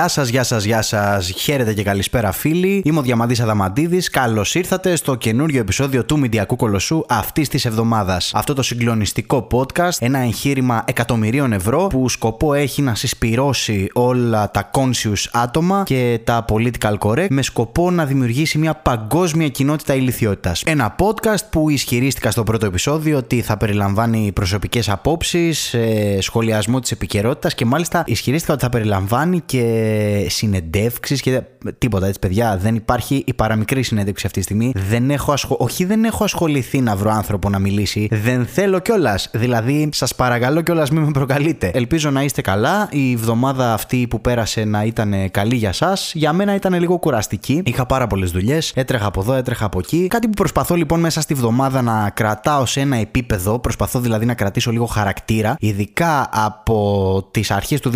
Γεια σας, γεια σας, γεια σας. Χαίρετε και καλησπέρα, φίλοι. Είμαι ο Διαμαντής Αδαμαντίδης. Καλώς ήρθατε στο καινούριο επεισόδιο του Μηντιακού Κολοσσού αυτής της εβδομάδας. Αυτό το συγκλονιστικό podcast, ένα εγχείρημα εκατομμυρίων ευρώ που σκοπό έχει να συσπυρώσει όλα τα conscious άτομα και τα political correct με σκοπό να δημιουργήσει μια παγκόσμια κοινότητα ηλικιότητας. Ένα podcast που ισχυρίστηκα στο πρώτο επεισόδιο ότι θα περιλαμβάνει προσωπικές απόψεις, ε, σχολιασμό της επικαιρότητας και μάλιστα ισχυρίστηκα ότι θα περιλαμβάνει και συνεντεύξεις και τίποτα έτσι, παιδιά. Δεν υπάρχει η παραμικρή συνέντευξη αυτή τη στιγμή. Δεν έχω ασχο... Όχι, δεν έχω ασχοληθεί να βρω άνθρωπο να μιλήσει. Δεν θέλω κιόλας. Δηλαδή, σας παρακαλώ κιόλας, μην με προκαλείτε. Ελπίζω να είστε καλά. Η εβδομάδα αυτή που πέρασε να ήταν καλή για εσά. Για μένα ήταν λίγο κουραστική. Είχα πάρα πολλές δουλειές. Έτρεχα από εδώ, έτρεχα από εκεί. Κάτι που προσπαθώ λοιπόν μέσα στη βδομάδα να κρατάω σε ένα επίπεδο. Προσπαθώ δηλαδή να κρατήσω λίγο χαρακτήρα. Ειδικά από τις αρχές του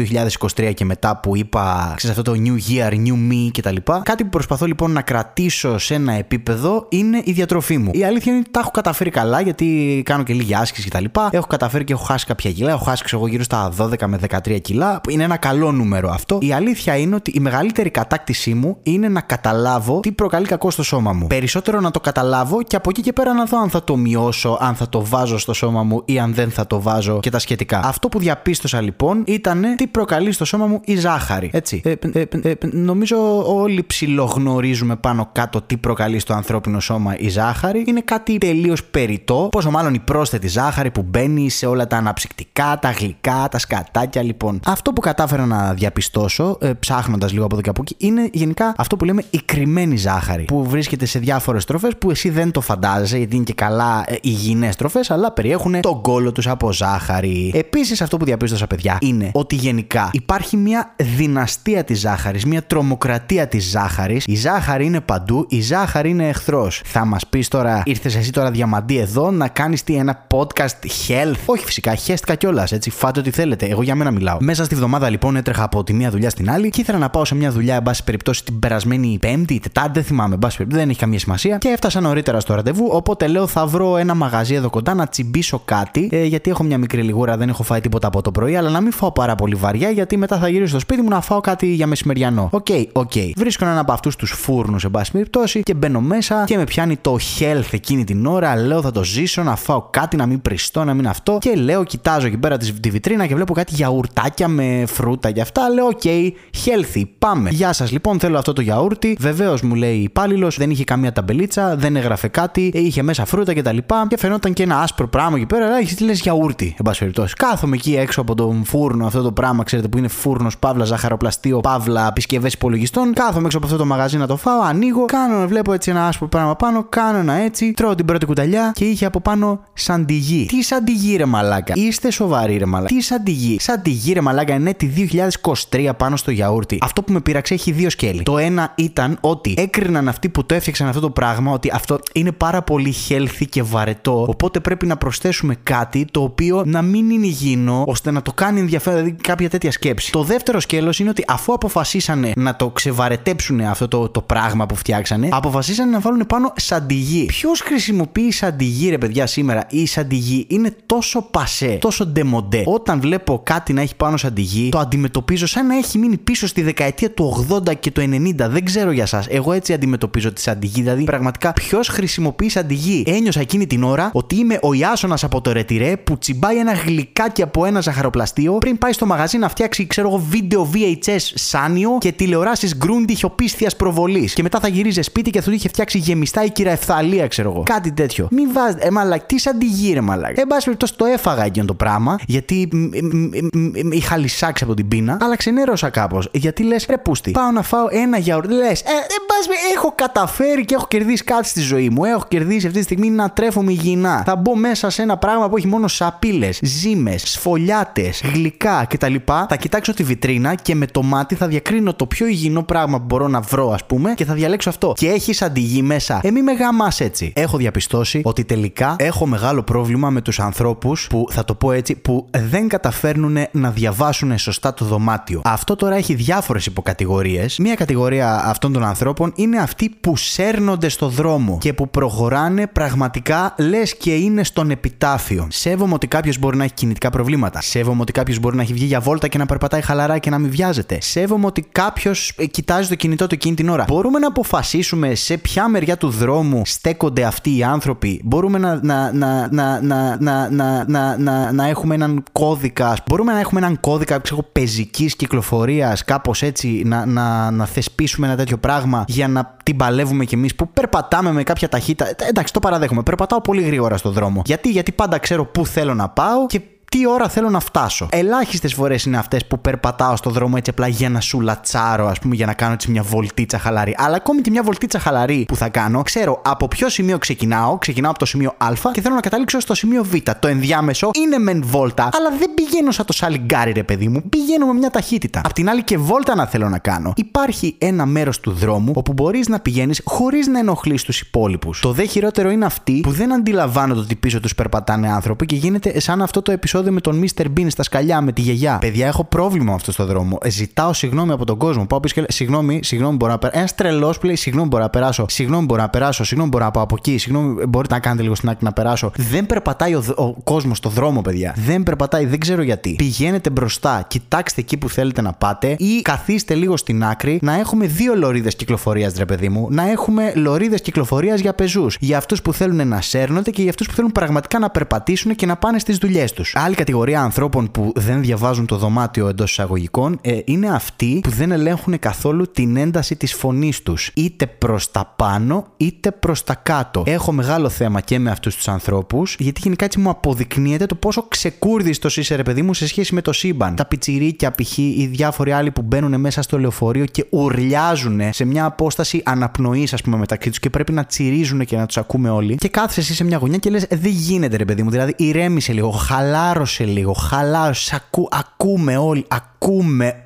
2023 και μετά που είπα ξέρεις, αυτό το new year, new me κτλ. Κάτι που προσπαθώ λοιπόν να κρατήσω σε ένα επίπεδο είναι η διατροφή μου. Η αλήθεια είναι ότι τα έχω καταφέρει καλά γιατί κάνω και λίγη άσκηση κτλ. Έχω καταφέρει και έχω χάσει κάποια κιλά. Έχω χάσει εγώ γύρω στα 12 με 13 κιλά. Είναι ένα καλό νούμερο αυτό. Η αλήθεια είναι ότι η μεγαλύτερη κατάκτησή μου είναι να καταλάβω τι προκαλεί κακό στο σώμα μου. Περισσότερο να το καταλάβω και από εκεί και πέρα να δω αν θα το μειώσω, αν θα το βάζω στο σώμα μου ή αν δεν θα το βάζω και τα σχετικά. Αυτό που διαπίστωσα λοιπόν ήταν τι προκαλεί στο σώμα μου η ζάχαρη. Έτσι. Ε, ε, ε, νομίζω όλοι ψιλογνωρίζουμε πάνω κάτω τι προκαλεί στο ανθρώπινο σώμα η ζάχαρη. Είναι κάτι τελείως περιττό. Πόσο μάλλον η πρόσθετη ζάχαρη που μπαίνει σε όλα τα αναψυκτικά, τα γλυκά, τα σκατάκια λοιπόν. Αυτό που κατάφερα να διαπιστώσω, ε, ψάχνοντας λίγο από εδώ και από εκεί, είναι γενικά αυτό που λέμε η κρυμμένη ζάχαρη. Που βρίσκεται σε διάφορες τροφές που εσύ δεν το φαντάζεσαι, γιατί είναι και καλά ε, υγιεινές τροφές, αλλά περιέχουν τον κόλο τους από ζάχαρη. Επίσης, αυτό που διαπίστωσα, παιδιά, είναι ότι γενικά υπάρχει μια δυναστεία της ζάχαρης, μια τρομοκρατία της ζάχαρης. Η ζάχαρη είναι παντού, η ζάχαρη είναι εχθρός. Θα μας πεις τώρα, ήρθες εσύ τώρα διαμαντή εδώ να κάνεις τι ένα podcast health; Όχι φυσικά, χέστηκα κιόλας, έτσι. Φάτε ό,τι θέλετε. Εγώ για μένα μιλάω. Μέσα στη βδομάδα λοιπόν έτρεχα από τη μία δουλειά στην άλλη και ήθελα να πάω σε μια δουλειά, εν πάση περιπτώσει, την περασμένη Πέμπτη, Τετάρτη, δεν θυμάμαι, εν πάση περιπτώσει, δεν έχει καμία σημασία. Και έφτασα νωρίτερα στο ραντεβού, οπότε λέω θα βρω ένα μαγαζί εδώ κοντά να τσιμπήσω κάτι, ε, γιατί έχω μια μικρή λιγούρα, δεν έχω φάει τίποτα από το πρωί, αλλά να μην φάω πάρα πολύ βαριά, γιατί μετά θα γυρίσω στο σπίτι μου να φάω κάτι για μεσημεριανό. OK, okay, ok. Okay. Βρίσκω έναν από αυτούς τους φούρνους, εν πάση περιπτώσει, και μπαίνω μέσα και με πιάνει το health εκείνη την ώρα. Λέω θα το ζήσω, να φάω κάτι, να μην πριστώ, να μην αυτό. Και λέω, κοιτάζω εκεί πέρα τη βιτρίνα και βλέπω κάτι γιαουρτάκια με φρούτα και αυτά. Λέω, ok, okay, healthy, πάμε. Γεια σας λοιπόν, θέλω αυτό το γιαούρτι. Βεβαίως μου λέει υπάλληλος, δεν είχε καμία ταμπελίτσα, δεν έγραφε κάτι, είχε μέσα φρούτα κτλ. Και, και φαινόταν και ένα άσπρο πράγμα εκεί πέρα. Έχει τι λες γιαούρτι, εν πάση περιπτώσει. Κάθομαι εκεί έξω από τον φούρνο αυτό το πράγμα, ξέρετε που είναι φούρνος, παύλας, ζαχαροπλαστείο, παύλα, επισκευές υπολογιστών. Κάθομαι έξω από αυτό το μαγαζί να το φάω, ανοίγω, κάνω, βλέπω έτσι ένα άσπρο πράγμα πάνω, κάνω ένα έτσι, τρώω την πρώτη κουταλιά και είχε από πάνω σαντιγί. Τι σαντιγί ρε μαλάκα. Είστε σοβαροί ρε μαλάκα. Τι σαντιγί. Σαντιγί ρε μαλάκα είναι τη 2023 πάνω στο γιαούρτι. Αυτό που με πείραξε έχει δύο σκέλη. Το ένα ήταν ότι έκριναν αυτοί που το έφτιαξαν αυτό το πράγμα ότι αυτό είναι πάρα πολύ healthy και βαρετό. Οπότε πρέπει να προσθέσουμε κάτι το οποίο να μην είναι υγιεινό ώστε να το κάνει ενδιαφέρον, δηλαδή κάποια τέτοια σκέψη. Το δεύτερο σκέλος είναι ότι αφού αποφασίσανε να το ξεβαρετέψουν αυτό το, το πράγμα που φτιάξανε, αποφασίσανε να βάλουν πάνω σαντιγί. Ποιος χρησιμοποιεί σαντιγί, ρε παιδιά, σήμερα; Η σαντιγί είναι τόσο πασέ, τόσο ντεμοντέ. Όταν βλέπω κάτι να έχει πάνω σαντιγί, το αντιμετωπίζω σαν να έχει μείνει πίσω στη δεκαετία του 80 και του 90. Δεν ξέρω για εσά. Εγώ έτσι αντιμετωπίζω τη σαντιγί. Δηλαδή, πραγματικά, ποιος χρησιμοποιεί σαντιγί; Ένιωσα εκείνη την ώρα ότι είμαι ο Ιάσονας από το ρετυρέ που τσιμπάει ένα γλυκάκι από ένα ζαχαροπλαστείο πριν πάει στο μαγαζί να φτιάξει, ξέρω εγώ, βίντεο VHS σάνιο και τηλεοράσεις γκρούντι χιοπίστιας προβολής. Και μετά θα γυρίζει σπίτι και θα του είχε φτιάξει γεμιστά η κυραεφθαλία, ξέρω εγώ. Κάτι τέτοιο. Μην βάζετε. Ε, μαλακ, τι σαν τη γύρε, μαλακ. Εν πάση περιπτώσει το έφαγα εκείνο το πράγμα γιατί είχα λυσάξει από την πείνα, αλλά ξενέρωσα κάπως. Γιατί λες, ρε πούστη, πάω να φάω ένα γιαουρτί. Λες, ε, έχω καταφέρει και έχω κερδίσει κάτι στη ζωή μου. Έχω κερδίσει αυτή τη στιγμή να τρέφομαι υγιεινά. Θα μπω μέσα σε ένα πράγμα που έχει μόνο σαπίλες, ζύμες, σφολιάτες, γλυκά κτλ. Θα κοιτάξω τη βιτρίνα και με το μάτι θα διακρίνω το πιο υγιεινό πράγμα που μπορώ να βρω, ας πούμε, και θα διαλέξω αυτό. Και έχεις αντιγεί μέσα. Ε, μη με γάμα έτσι. Έχω διαπιστώσει ότι τελικά έχω μεγάλο πρόβλημα με τους ανθρώπους που, θα το πω έτσι, που δεν καταφέρνουν να διαβάσουν σωστά το δωμάτιο. Αυτό τώρα έχει διάφορες υποκατηγορίες. Μία κατηγορία αυτών των ανθρώπων είναι αυτοί που σέρνονται στο δρόμο και που προχωράνε πραγματικά λες και είναι στον επιτάφιο. Σέβομαι ότι κάποιος μπορεί να έχει κινητικά προβλήματα. Σέβομαι ότι κάποιος μπορεί να έχει βγει για βόλτα και να περπατάει χαλαρά και να μην βιάζεται. Χρειάζεται. Σέβομαι ότι κάποιος κοιτάζει το κινητό του εκείνη την ώρα. Μπορούμε να αποφασίσουμε σε ποια μεριά του δρόμου στέκονται αυτοί οι άνθρωποι; Μπορούμε να, να, να, να, να, να, να, να, να, να έχουμε έναν κώδικα. Μπορούμε να έχουμε έναν κώδικα πεζικής κυκλοφορίας, κάπως έτσι, να, να, να θεσπίσουμε ένα τέτοιο πράγμα για να την παλεύουμε κι εμείς που περπατάμε με κάποια ταχύτητα. Ε, εντάξει, το παραδέχομαι. Περπατάω πολύ γρήγορα στο δρόμο. Γιατί, γιατί πάντα ξέρω πού θέλω να πάω και τι ώρα θέλω να φτάσω. Ελάχιστες φορές είναι αυτές που περπατάω στο δρόμο έτσι απλά για να σου λατσάρω, ας πούμε, για να κάνω έτσι μια βολτίτσα χαλαρή. Αλλά ακόμη και μια βολτίτσα χαλαρή που θα κάνω, ξέρω από ποιο σημείο ξεκινάω. Ξεκινάω από το σημείο Α και θέλω να καταλήξω στο σημείο Β. Το ενδιάμεσο είναι μεν βόλτα, αλλά δεν πηγαίνω σαν το σαλιγκάρι, ρε παιδί μου. Πηγαίνω με μια ταχύτητα. Απ' την άλλη και βόλτα να θέλω να κάνω. Υπάρχει ένα μέρος του δρόμου όπου μπορείς να πηγαίνεις χωρίς να ενοχλείς τους υπόλοιπους. Το δε χειρότερο είναι αυτοί που δεν αντιλαμβάνονται ότι πίσω τους περπατάνε άνθρωποι και γίνεται σαν αυτό το επεισόδιο επεισόδιο με τον Mr. Bean στα σκαλιά με τη γιαγιά. Παιδιά, έχω πρόβλημα με αυτό στο δρόμο. Ε, ζητάω συγγνώμη από τον κόσμο. Πάω πίσω και συγγνώμη, συγγνώμη μπορώ να περάσω. Ένας τρελός που λέει συγγνώμη μπορώ να περάσω. Συγγνώμη μπορώ να περάσω. Συγγνώμη μπορώ να πάω από εκεί. Συγγνώμη, μπορείτε να κάνετε λίγο στην άκρη να περάσω. Δεν περπατάει ο, ο κόσμος στο δρόμο, παιδιά. Δεν περπατάει, δεν ξέρω γιατί. Πηγαίνετε μπροστά, κοιτάξτε εκεί που θέλετε να πάτε ή καθίστε λίγο στην άκρη να έχουμε δύο λωρίδες κυκλοφορίας, ρε παιδί μου. Να έχουμε λωρίδες κυκλοφορίας για πεζούς. Για αυτούς που θέλουν να σέρνονται και για αυτούς που θέλουν πραγματικά να περπατήσουν και να πάνε στις δουλειές τους. Άλλη κατηγορία ανθρώπων που δεν διαβάζουν το δωμάτιο εντός εισαγωγικών ε, είναι αυτοί που δεν ελέγχουν καθόλου την ένταση της φωνής τους. Είτε προς τα πάνω είτε προς τα κάτω. Έχω μεγάλο θέμα και με αυτούς τους ανθρώπους, γιατί γενικά έτσι μου αποδεικνύεται το πόσο ξεκούρδιστος είσαι, ρε παιδί μου, σε σχέση με το σύμπαν. Τα πιτσιρίκια, π.χ. οι διάφοροι άλλοι που μπαίνουν μέσα στο λεωφορείο και ουρλιάζουν σε μια απόσταση αναπνοής, ας πούμε, μεταξύ τους και πρέπει να τσιρίζουν και να τους ακούμε όλοι. Και κάθεσαι εσύ σε μια γωνιά και λες: «Ε, Δεν γίνεται, ρε παιδί μου. Δηλαδή, ηρέμησε λίγο, χαλάρωσε λίγο, χαλάρωσε, ακού, ακούμε όλοι, ακούμε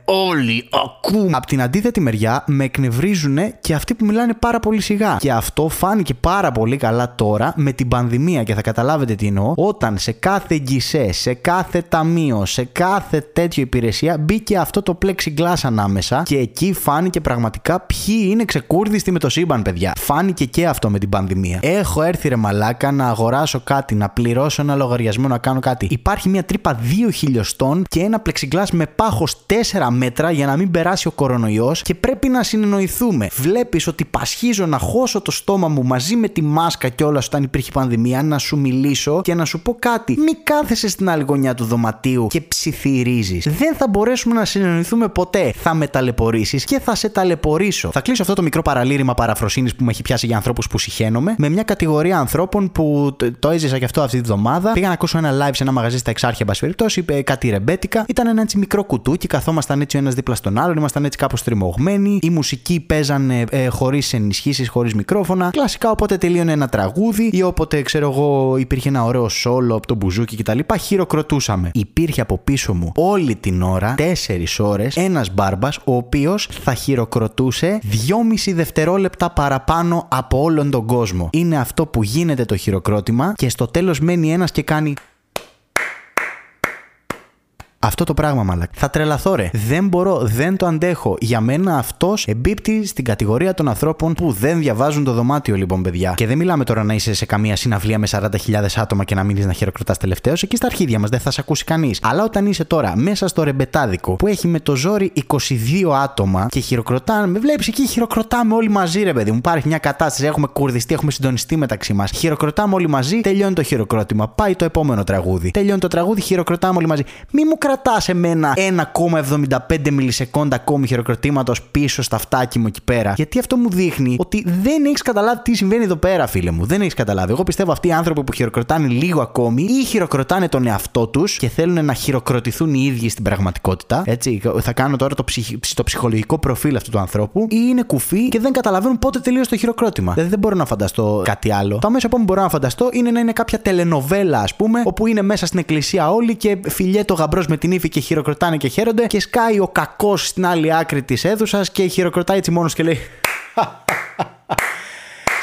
όλοι, ακούμε. Απ' την αντίθετη μεριά με εκνευρίζουν και αυτοί που μιλάνε πάρα πολύ σιγά. Και αυτό φάνηκε πάρα πολύ καλά τώρα με την πανδημία και θα καταλάβετε τι εννοώ. Όταν σε κάθε γκισέ, σε κάθε ταμείο, σε κάθε τέτοια υπηρεσία μπήκε αυτό το plexiglass ανάμεσα και εκεί φάνηκε πραγματικά ποιοι είναι ξεκούρδιστοι με το σύμπαν, παιδιά. Φάνηκε και αυτό με την πανδημία. Έχω έρθει ρε μαλάκα να αγοράσω κάτι, να πληρώσω ένα λογαριασμό, να κάνω κάτι. Υπάρχει μια τρύπα 2 χιλιοστών και ένα plexiglass με πάχο 4 μέτρα για να μην περάσει ο κορονοϊός και πρέπει να συνεννοηθούμε. Βλέπεις ότι πασχίζω να χώσω το στόμα μου μαζί με τη μάσκα κιόλα όταν υπήρχε πανδημία, να σου μιλήσω και να σου πω κάτι. Μη κάθεσαι στην άλλη γωνιά του δωματίου και ψιθυρίζεις. Δεν θα μπορέσουμε να συνεννοηθούμε ποτέ. Θα με ταλαιπωρήσεις και θα σε ταλαιπωρήσω. Θα κλείσω αυτό το μικρό παραλήρημα παραφροσύνης που με έχει πιάσει για ανθρώπους που συχαίνομαι με μια κατηγορία ανθρώπων που το έζησα και αυτό αυτή τη βδομάδα. Πήγα να ακούσω ένα live σε ένα μαγαζί στα εξάρχεια, εν περιπτώσει, είπε κάτι ρεμπέτικα. Ήταν ένα έτσι μικρό κουτούκι, καθόμασταν έτσι ο ένας δίπλα στον άλλον, ήμασταν έτσι κάπως τριμωγμένοι. Η μουσική παίζανε ε, χωρίς ενισχύσεις, χωρίς μικρόφωνα. Κλασικά όποτε τελείωνε ένα τραγούδι ή όποτε ξέρω εγώ υπήρχε ένα ωραίο σόλο από το μπουζούκι κτλ. Χειροκροτούσαμε. Υπήρχε από πίσω μου όλη την ώρα, 4 ώρες, ένας μπάρμπας ο οποίος θα χειροκροτούσε 2,5 δευτερόλεπτα παραπάνω από όλον τον κόσμο. Είναι αυτό που γίνεται το χειροκρότημα και στο τέλος μένει ένας και κάνει αυτό το πράγμα, μαλακ. Θα τρελαθώ, ρε. Δεν μπορώ, δεν το αντέχω. Για μένα αυτός εμπίπτει στην κατηγορία των ανθρώπων που δεν διαβάζουν το δωμάτιο, λοιπόν, παιδιά. Και δεν μιλάμε τώρα να είσαι σε καμία συναυλία με 40.000 άτομα και να μείνεις να χειροκροτάς τελευταίο. Εκεί στα αρχίδια μας δεν θα σε ακούσει κανείς. Αλλά όταν είσαι τώρα μέσα στο ρεμπετάδικο που έχει με το ζόρι 22 άτομα και χειροκροτάνε, με βλέπεις εκεί χειροκροτάμε όλοι μαζί, ρε παιδί μου. Υπάρχει μια κατάσταση, έχουμε κουρδιστεί, έχουμε συντονιστεί μεταξύ μας. Χειροκροτάμε όλοι μαζί, τελειώνει το χειροκρότημα. Πάει το επόμενο τραγούδι. Τελειώνει το τραγούδι, χειροκροτάμε όλοι μαζί. Μη μου κρατά εμένα 1,75 μιλισεκόντα ακόμη χειροκροτήματος πίσω στα φτάκι μου εκεί πέρα. Γιατί αυτό μου δείχνει ότι δεν έχεις καταλάβει τι συμβαίνει εδώ πέρα, φίλε μου. Δεν έχεις καταλάβει. Εγώ πιστεύω αυτοί οι άνθρωποι που χειροκροτάνε λίγο ακόμη ή χειροκροτάνε τον εαυτό τους και θέλουν να χειροκροτηθούν οι ίδιοι στην πραγματικότητα. Έτσι, θα κάνω τώρα το, ψυχ... το ψυχολογικό προφίλ αυτού του ανθρώπου ή είναι κουφοί και δεν καταλαβαίνουν πότε τελείωσε το χειροκρότημα. Δηλαδή δεν μπορώ να φανταστώ κάτι άλλο. Το αμέσως που μπορώ να φανταστώ είναι να είναι κάποια τελενοβέλα, ας πούμε, όπου είναι μέσα στην εκκλησία όλοι και φιλιέτο γαμπρός με την ύφη και χειροκροτάνε και χαίρονται και σκάει ο κακός στην άλλη άκρη της αίθουσας και χειροκροτάει έτσι μόνο και λέει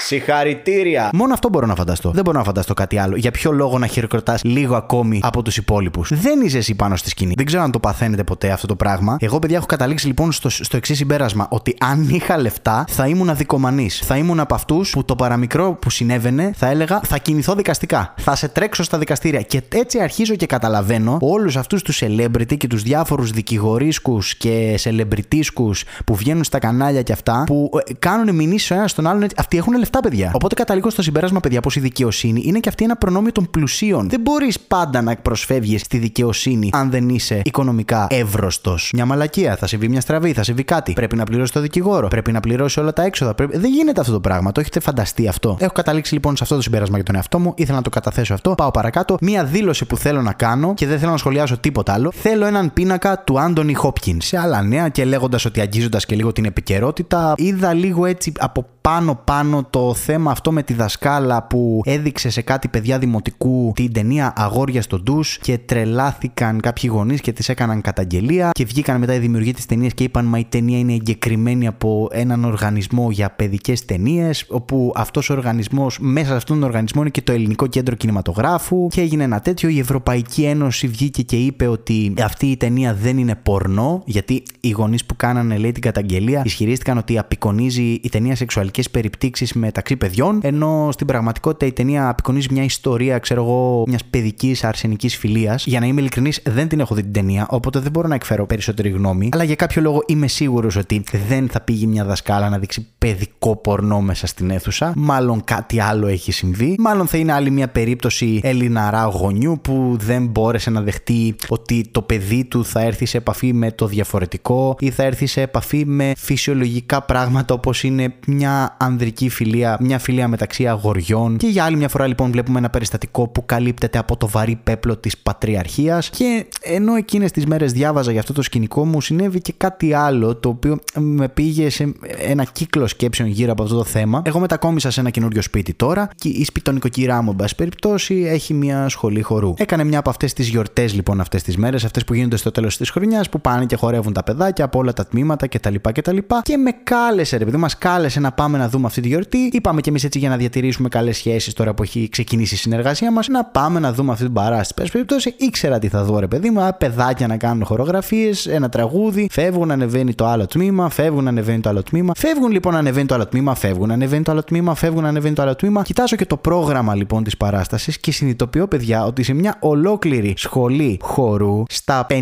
Συγχαρητήρια. Μόνο αυτό μπορώ να φανταστώ. Δεν μπορώ να φανταστώ κάτι άλλο. Για ποιο λόγο να χειροκροτάς λίγο ακόμη από τους υπόλοιπους; Δεν είσαι εσύ πάνω στη σκηνή. Δεν ξέρω αν το παθαίνετε ποτέ αυτό το πράγμα. Εγώ, παιδιά, έχω καταλήξει λοιπόν στο, στο εξής συμπέρασμα. Ότι αν είχα λεφτά, θα ήμουν αδικομανής. Θα ήμουν από αυτούς που το παραμικρό που συνέβαινε θα έλεγα θα κινηθώ δικαστικά. Θα σε τρέξω στα δικαστήρια. Και έτσι αρχίζω και καταλαβαίνω όλους αυτούς τους celebrity και τους διάφορους δικηγορίσκους και celebritíσκου που βγαίνουν στα κανάλια και αυτά που ε, κάνουν μηνύσεις ο ένας στον άλλον. Αυτοί έχουν λεφτά, παιδιά. Οπότε καταλήγω στο συμπέρασμα, παιδιά, πως η δικαιοσύνη είναι και αυτή ένα προνόμιο των πλουσίων. Δεν μπορείς πάντα να προσφεύγει στη δικαιοσύνη αν δεν είσαι οικονομικά εύρωστος. Μια μαλακία, θα συμβεί μια στραβή, θα συμβεί κάτι. Πρέπει να πληρώσει το δικηγόρο, πρέπει να πληρώσει όλα τα έξοδα. Πρέπει... Δεν γίνεται αυτό το πράγμα. Το έχετε φανταστεί αυτό. Έχω καταλήξει λοιπόν σε αυτό το συμπέρασμα για τον εαυτό μου. Ήθελα να το καταθέσω αυτό. Πάω παρακάτω. Μία δήλωση που θέλω να κάνω και δεν θέλω να σχολιάσω τίποτα άλλο. Θέλω έναν πίνακα του Άντωνι Χόπκινς. Σε άλλα νέα και λέγοντας ότι αγγίζοντας και λίγο την επικαιρότητα, είδα λίγο έτσι από πάνω πάνω το θέμα αυτό με τη δασκάλα που έδειξε σε κάτι παιδιά δημοτικού την ταινία Αγόρια στο ντους και τρελάθηκαν κάποιοι γονείς και τη έκαναν καταγγελία και βγήκαν μετά οι δημιουργοί της ταινίας και είπαν Μα η ταινία είναι εγκεκριμένη από έναν οργανισμό για παιδικές ταινίες, όπου αυτός ο οργανισμός, μέσα σε αυτόν τον οργανισμό είναι και το Ελληνικό Κέντρο Κινηματογράφου και έγινε ένα τέτοιο. Η Ευρωπαϊκή Ένωση βγήκε και είπε ότι αυτή η ταινία δεν είναι πορνό, γιατί οι γονείς που κάνανε λέει την καταγγελία ισχυρίστηκαν ότι απεικονίζει η ταινία σεξουαλική περιπτύξεις μεταξύ παιδιών, ενώ στην πραγματικότητα η ταινία απεικονίζει μια ιστορία, ξέρω εγώ, μιας παιδικής αρσενικής φιλίας. Για να είμαι ειλικρινής, δεν την έχω δει την ταινία, οπότε δεν μπορώ να εκφέρω περισσότερη γνώμη. Αλλά για κάποιο λόγο είμαι σίγουρος ότι δεν θα πήγε μια δασκάλα να δείξει παιδικό πορνό μέσα στην αίθουσα. Μάλλον κάτι άλλο έχει συμβεί. Μάλλον θα είναι άλλη μια περίπτωση Ελληναρά γονιού που δεν μπόρεσε να δεχτεί ότι το παιδί του θα έρθει σε επαφή με το διαφορετικό ή θα έρθει σε επαφή με φυσιολογικά πράγματα όπως είναι μια ανδρική φιλία, μια φιλία μεταξύ αγοριών. Και για άλλη μια φορά λοιπόν βλέπουμε ένα περιστατικό που καλύπτεται από το βαρύ πέπλο της πατριαρχίας. Και ενώ εκείνες τις μέρες διάβαζα για αυτό το σκηνικό μου, συνέβη και κάτι άλλο το οποίο με πήγε σε ένα κύκλο σκέψεων γύρω από αυτό το θέμα. Εγώ μετακόμισα σε ένα καινούριο σπίτι τώρα και η σπιτονικοκυρά μου, εν πάση περιπτώσει, έχει μια σχολή χορού. Έκανε μια από αυτές τις γιορτές λοιπόν αυτές τις μέρες, αυτές που γίνονται στο τέλος της χρονιάς, που πάνε και χορεύουν τα παιδάκια από όλα τα τμήματα κτλ. κτλ. Και με κάλεσε, ρε παιδί, μας κάλεσε να πάμε να δούμε αυτή τη γιορτή. Είπαμε κι εμείς έτσι για να διατηρήσουμε καλές σχέσεις τώρα που έχει ξεκινήσει η συνεργασία μας, να πάμε να δούμε αυτή την παράσταση. Πε περιπτώσει, ήξερα τι θα δω, ρε παιδί μου, παιδάκια να κάνουν χορογραφίες, ένα τραγούδι, φεύγουν, ανεβαίνει το άλλο τμήμα, φεύγουν, ανεβαίνει το άλλο τμήμα. Φεύγουν λοιπόν, ανεβαίνει το άλλο τμήμα, φεύγουν, ανεβαίνει το άλλο τμήμα, φεύγουν, ανεβαίνει το άλλο τμήμα. Κοιτάζω και το πρόγραμμα λοιπόν της παράστασης και συνειδητοποιώ, παιδιά, ότι σε μια ολόκληρη σχολή χορού, στα 50-60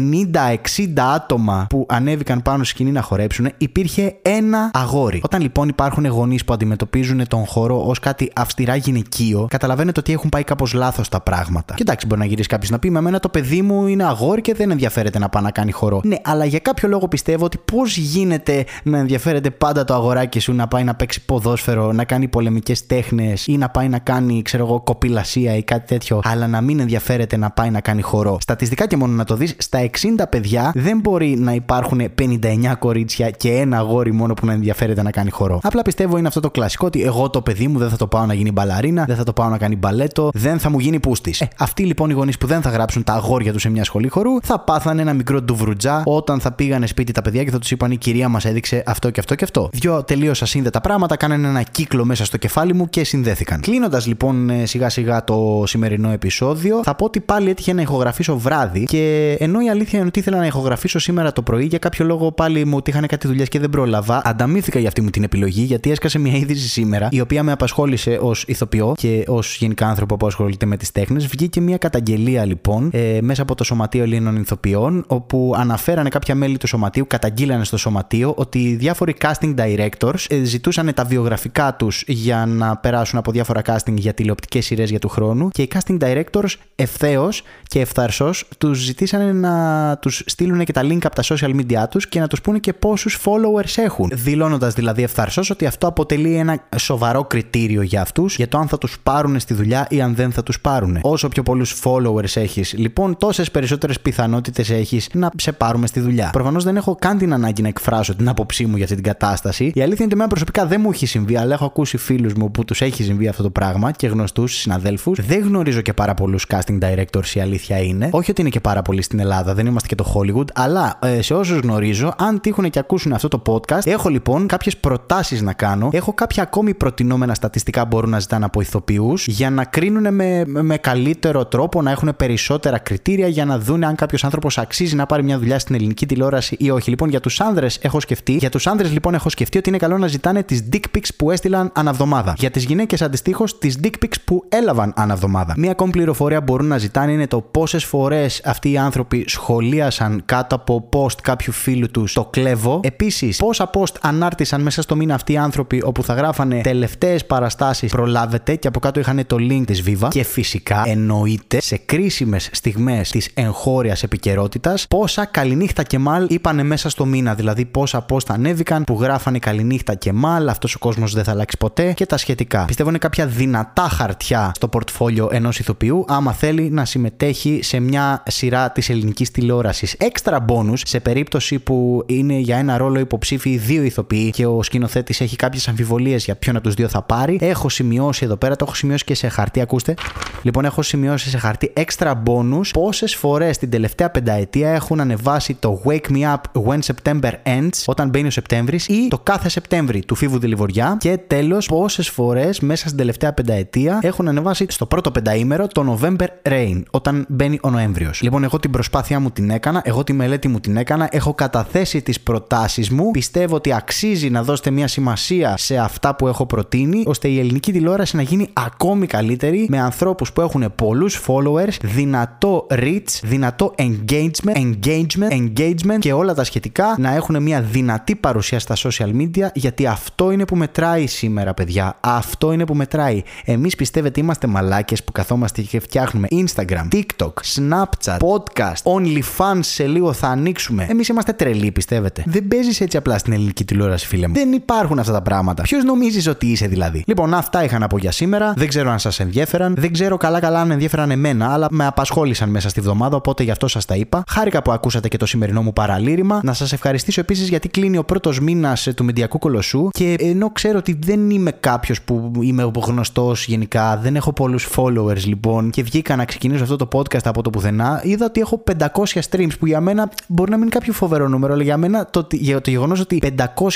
άτομα που ανέβηκαν πάνω στη σκηνή να χορέψουν, υπήρχε ένα αγόρι. Όταν λοιπόν υπάρχουν γονείς που αντιμετωπίζουν τον χώρο ως κάτι αυστηρά γυναικείο, καταλαβαίνετε ότι έχουν πάει κάπως λάθος τα πράγματα. Και εντάξει, μπορεί να γυρίσει κάποιος να πει: Με εμένα το παιδί μου είναι αγόρι και δεν ενδιαφέρεται να πάει να κάνει χορό. Ναι, αλλά για κάποιο λόγο πιστεύω ότι πώς γίνεται να ενδιαφέρεται πάντα το αγοράκι σου να πάει να παίξει ποδόσφαιρο, να κάνει πολεμικές τέχνες ή να πάει να κάνει, ξέρω εγώ, κοπηλασία ή κάτι τέτοιο, αλλά να μην ενδιαφέρεται να πάει να κάνει χορό. Στατιστικά και μόνο να το δεις, στα 60 παιδιά δεν μπορεί να υπάρχουν 59 κορίτσια και ένα αγόρι μόνο που να ενδιαφέρεται να κάνει χορό. Απλά πιστεύω είναι αυτό το κλασικό ότι εγώ το παιδί μου δεν θα το πάω να γίνει μπαλαρίνα, δεν θα το πάω να κάνει μπαλέτο, δεν θα μου γίνει πούστης. Ε, αυτοί λοιπόν οι γονείς που δεν θα γράψουν τα αγόρια τους σε μια σχολή χορού θα πάθανε ένα μικρό ντουβρουτζά όταν θα πήγανε σπίτι τα παιδιά και θα τους είπαν η κυρία μας έδειξε αυτό και αυτό και αυτό. Δυο τελείω ασύνδετα πράγματα κάνανε ένα κύκλο μέσα στο κεφάλι μου και συνδέθηκαν. Κλείνοντας λοιπόν ε, σιγά σιγά το σημερινό επεισόδιο, θα πω ότι πάλι έτυχε να ηχογραφήσω βράδυ και ενώ η αλήθεια είναι ότι ήθελα να ηχογραφήσω σήμερα το πρωί, για κάποιο λόγο πάλι μου ότι είχαν κάτι δουλειά και δεν πρόλαβα. Ανταμήθηκα για αυτή μου την επιλογή γιατί έσκασε μια είδηση σήμερα η οποία με απασχόλησε ως ηθοποιό και ως γενικά άνθρωπο που ασχολείται με τις τέχνες. Βγήκε μια καταγγελία λοιπόν ε, μέσα από το Σωματείο Ελλήνων Ηθοποιών, όπου αναφέρανε κάποια μέλη του Σωματείου, καταγγείλανε στο Σωματείο ότι διάφοροι casting directors ε, ζητούσαν τα βιογραφικά τους για να περάσουν από διάφορα casting για τηλεοπτικές σειρές για του χρόνου και οι casting directors ευθέως και ευθαρσώ τους ζητήσανε να τους στείλουν και τα link από τα social media τους και να τους πούνε και πόσους followers έχουν. Δηλώνοντας δηλαδή ευθαρσώ ότι αυτό αποτελεί ένα σοβαρό κριτήριο για αυτούς για το αν θα τους πάρουν στη δουλειά ή αν δεν θα τους πάρουν. Όσο πιο πολλούς followers έχεις, λοιπόν, τόσες περισσότερες πιθανότητες έχεις να σε πάρουμε στη δουλειά. Προφανώς δεν έχω καν την ανάγκη να εκφράσω την άποψή μου για αυτή την κατάσταση. Η αλήθεια είναι ότι εμένα προσωπικά δεν μου έχει συμβεί, αλλά έχω ακούσει φίλους μου που τους έχει συμβεί αυτό το πράγμα και γνωστούς συναδέλφους. Δεν γνωρίζω και πάρα πολλούς casting directors, η αλήθεια είναι. Όχι ότι είναι και πάρα πολλοί στην Ελλάδα, δεν είμαστε και το Hollywood, αλλά ε, σε όσους γνωρίζω, αν τύχουν και ακούσουν αυτό το podcast, έχω λοιπόν κάποιες προτάσεις να κάνω. Έχω κάποια ακόμη ακόμη προτινόμενα στατιστικά μπορούν να ζητάνε από ηθοποιούς για να κρίνουν με, με καλύτερο τρόπο, να έχουν περισσότερα κριτήρια για να δουν αν κάποιος άνθρωπος αξίζει να πάρει μια δουλειά στην ελληνική τηλεόραση ή όχι. Λοιπόν, για τους άνδρες έχω σκεφτεί. Για τους άνδρες λοιπόν έχω σκεφτεί ότι είναι καλό να ζητάνε τις dick pics που έστειλαν αναβδομάδα. Για τις γυναίκες αντιστοίχως τις dick pics που έλαβαν αναβδομάδα. Μία ακόμη πληροφορία μπορούν να ζητάνε είναι το πόσες φορές αυτοί οι άνθρωποι σχολίασαν κάτω από post κάποιου φίλου του το κλέβω. Επίσης, πόσα post ανάρτησαν μέσα στο μήνα αυτοί οι άνθρωποι όπου θα γράφανε τελευταίες παραστάσεις προλάβετε και από κάτω είχαν το link της Viva. Και φυσικά εννοείται σε κρίσιμες στιγμές της εγχώριας επικαιρότητας πόσα καληνύχτα και μάλ είπανε μέσα στο μήνα. Δηλαδή πόσα post ανέβηκαν που γράφανε καληνύχτα και μάλ, αυτός ο κόσμος δεν θα αλλάξει ποτέ και τα σχετικά. Πιστεύω είναι κάποια δυνατά χαρτιά στο πορτφόλιο ενός ηθοποιού άμα θέλει να συμμετέχει σε μια σειρά της ελληνικής τηλεόρασης. Έξτρα bonus σε περίπτωση που είναι για ένα ρόλο υποψήφιοι δύο ηθοποιοί και ο σκηνοθέτης έχει κάποιες αμφιβολίες για ποιον από τους δύο θα πάρει. Έχω σημειώσει εδώ πέρα, το έχω σημειώσει και σε χαρτί, ακούστε. Λοιπόν, έχω σημειώσει σε χαρτί έξτρα bonus πόσες φορές την τελευταία πενταετία έχουν ανεβάσει το Wake Me Up When September Ends, όταν μπαίνει ο Σεπτέμβρης, ή το κάθε Σεπτέμβρη του Φίβου Δηληβοριά. Και τέλος, πόσες φορές μέσα στην τελευταία πενταετία έχουν ανεβάσει στο πρώτο πενταήμερο το November Rain, όταν μπαίνει ο Νοέμβριος. Λοιπόν, εγώ την προσπάθειά μου την έκανα, εγώ τη μελέτη μου την έκανα, έχω καταθέσει τις προτάσεις μου. Πιστεύω ότι αξίζει να δώσετε μια σημασία σε αυτά που έχω προτείνει, ώστε η ελληνική τηλεόραση να γίνει ακόμη καλύτερη με ανθρώπους που έχουν πολλούς followers, δυνατό reach, δυνατό engagement, engagement, engagement και όλα τα σχετικά να έχουν μια δυνατή παρουσία στα social media γιατί αυτό είναι που μετράει σήμερα, παιδιά. Αυτό είναι που μετράει. Εμείς πιστεύετε είμαστε μαλάκες που καθόμαστε και φτιάχνουμε Instagram, TikTok, Snapchat, podcast, OnlyFans σε λίγο θα ανοίξουμε. Εμείς είμαστε τρελοί, πιστεύετε. Δεν παίζεις έτσι απλά στην ελληνική τηλεόραση, φίλε μου. Δεν υπάρχουν αυτά τα πράγματα. Ποιος νομίζει ότι είσαι δηλαδή. Λοιπόν, αυτά είχα να πω για σήμερα. Δεν ξέρω αν σας ενδιέφεραν. Δεν ξέρω καλά-καλά αν ενδιέφεραν εμένα, αλλά με απασχόλησαν μέσα στη βδομάδα, οπότε γι' αυτό σας τα είπα. Χάρηκα που ακούσατε και το σημερινό μου παραλήρημα. Να σας ευχαριστήσω επίσης γιατί κλείνει ο πρώτος μήνας του Μεντιακού Κολοσσού και ενώ ξέρω ότι δεν είμαι κάποιος που είμαι γνωστός γενικά, δεν έχω πολλούς followers λοιπόν και βγήκα να ξεκινήσω αυτό το podcast από το πουθενά, είδα ότι έχω 500 streams που για μένα μπορεί να μην είναι κάποιο φοβερό νούμερο, αλλά για μένα το, για το γεγονός ότι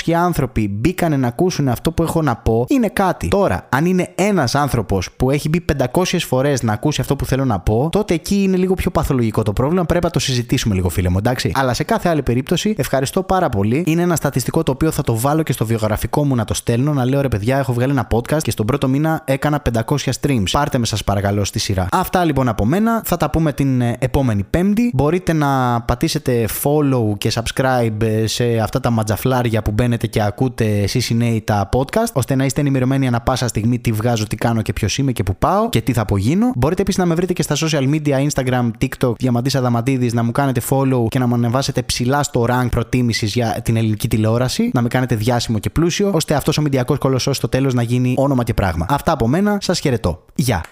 500 άνθρωποι μπήκανε να ακούσουν αυτό που έχω να πω είναι κάτι. Τώρα, αν είναι ένας άνθρωπος που έχει μπει 500 φορές να ακούσει αυτό που θέλω να πω, τότε εκεί είναι λίγο πιο παθολογικό το πρόβλημα. Πρέπει να το συζητήσουμε λίγο, φίλε μου, εντάξει. Αλλά σε κάθε άλλη περίπτωση, ευχαριστώ πάρα πολύ. Είναι ένα στατιστικό το οποίο θα το βάλω και στο βιογραφικό μου να το στέλνω, να λέω ρε παιδιά, έχω βγάλει ένα podcast και στον πρώτο μήνα έκανα 500 streams. Πάρτε με, σας παρακαλώ, στη σειρά. Αυτά λοιπόν από μένα. Θα τα πούμε την ε, επόμενη Πέμπτη. Μπορείτε να πατήσετε follow και subscribe ε, σε αυτά τα ματζαφλάρια που μπαίνετε και ακούτε εσείς οι νέοι τα podcast, ώστε να είστε ενημερωμένοι ανα πάσα στιγμή τι βγάζω, τι κάνω και ποιος είμαι και που πάω και τι θα απογίνω. Μπορείτε επίσης να με βρείτε και στα social media, Instagram, TikTok, Διαμαντής Αδαματίδη, να μου κάνετε follow και να μου ανεβάσετε ψηλά στο rank προτίμησης για την ελληνική τηλεόραση, να με κάνετε διάσημο και πλούσιο, ώστε αυτός ο μηντιακός κολοσσός στο τέλος να γίνει όνομα και πράγμα. Αυτά από μένα, σας χαιρετώ. Γεια.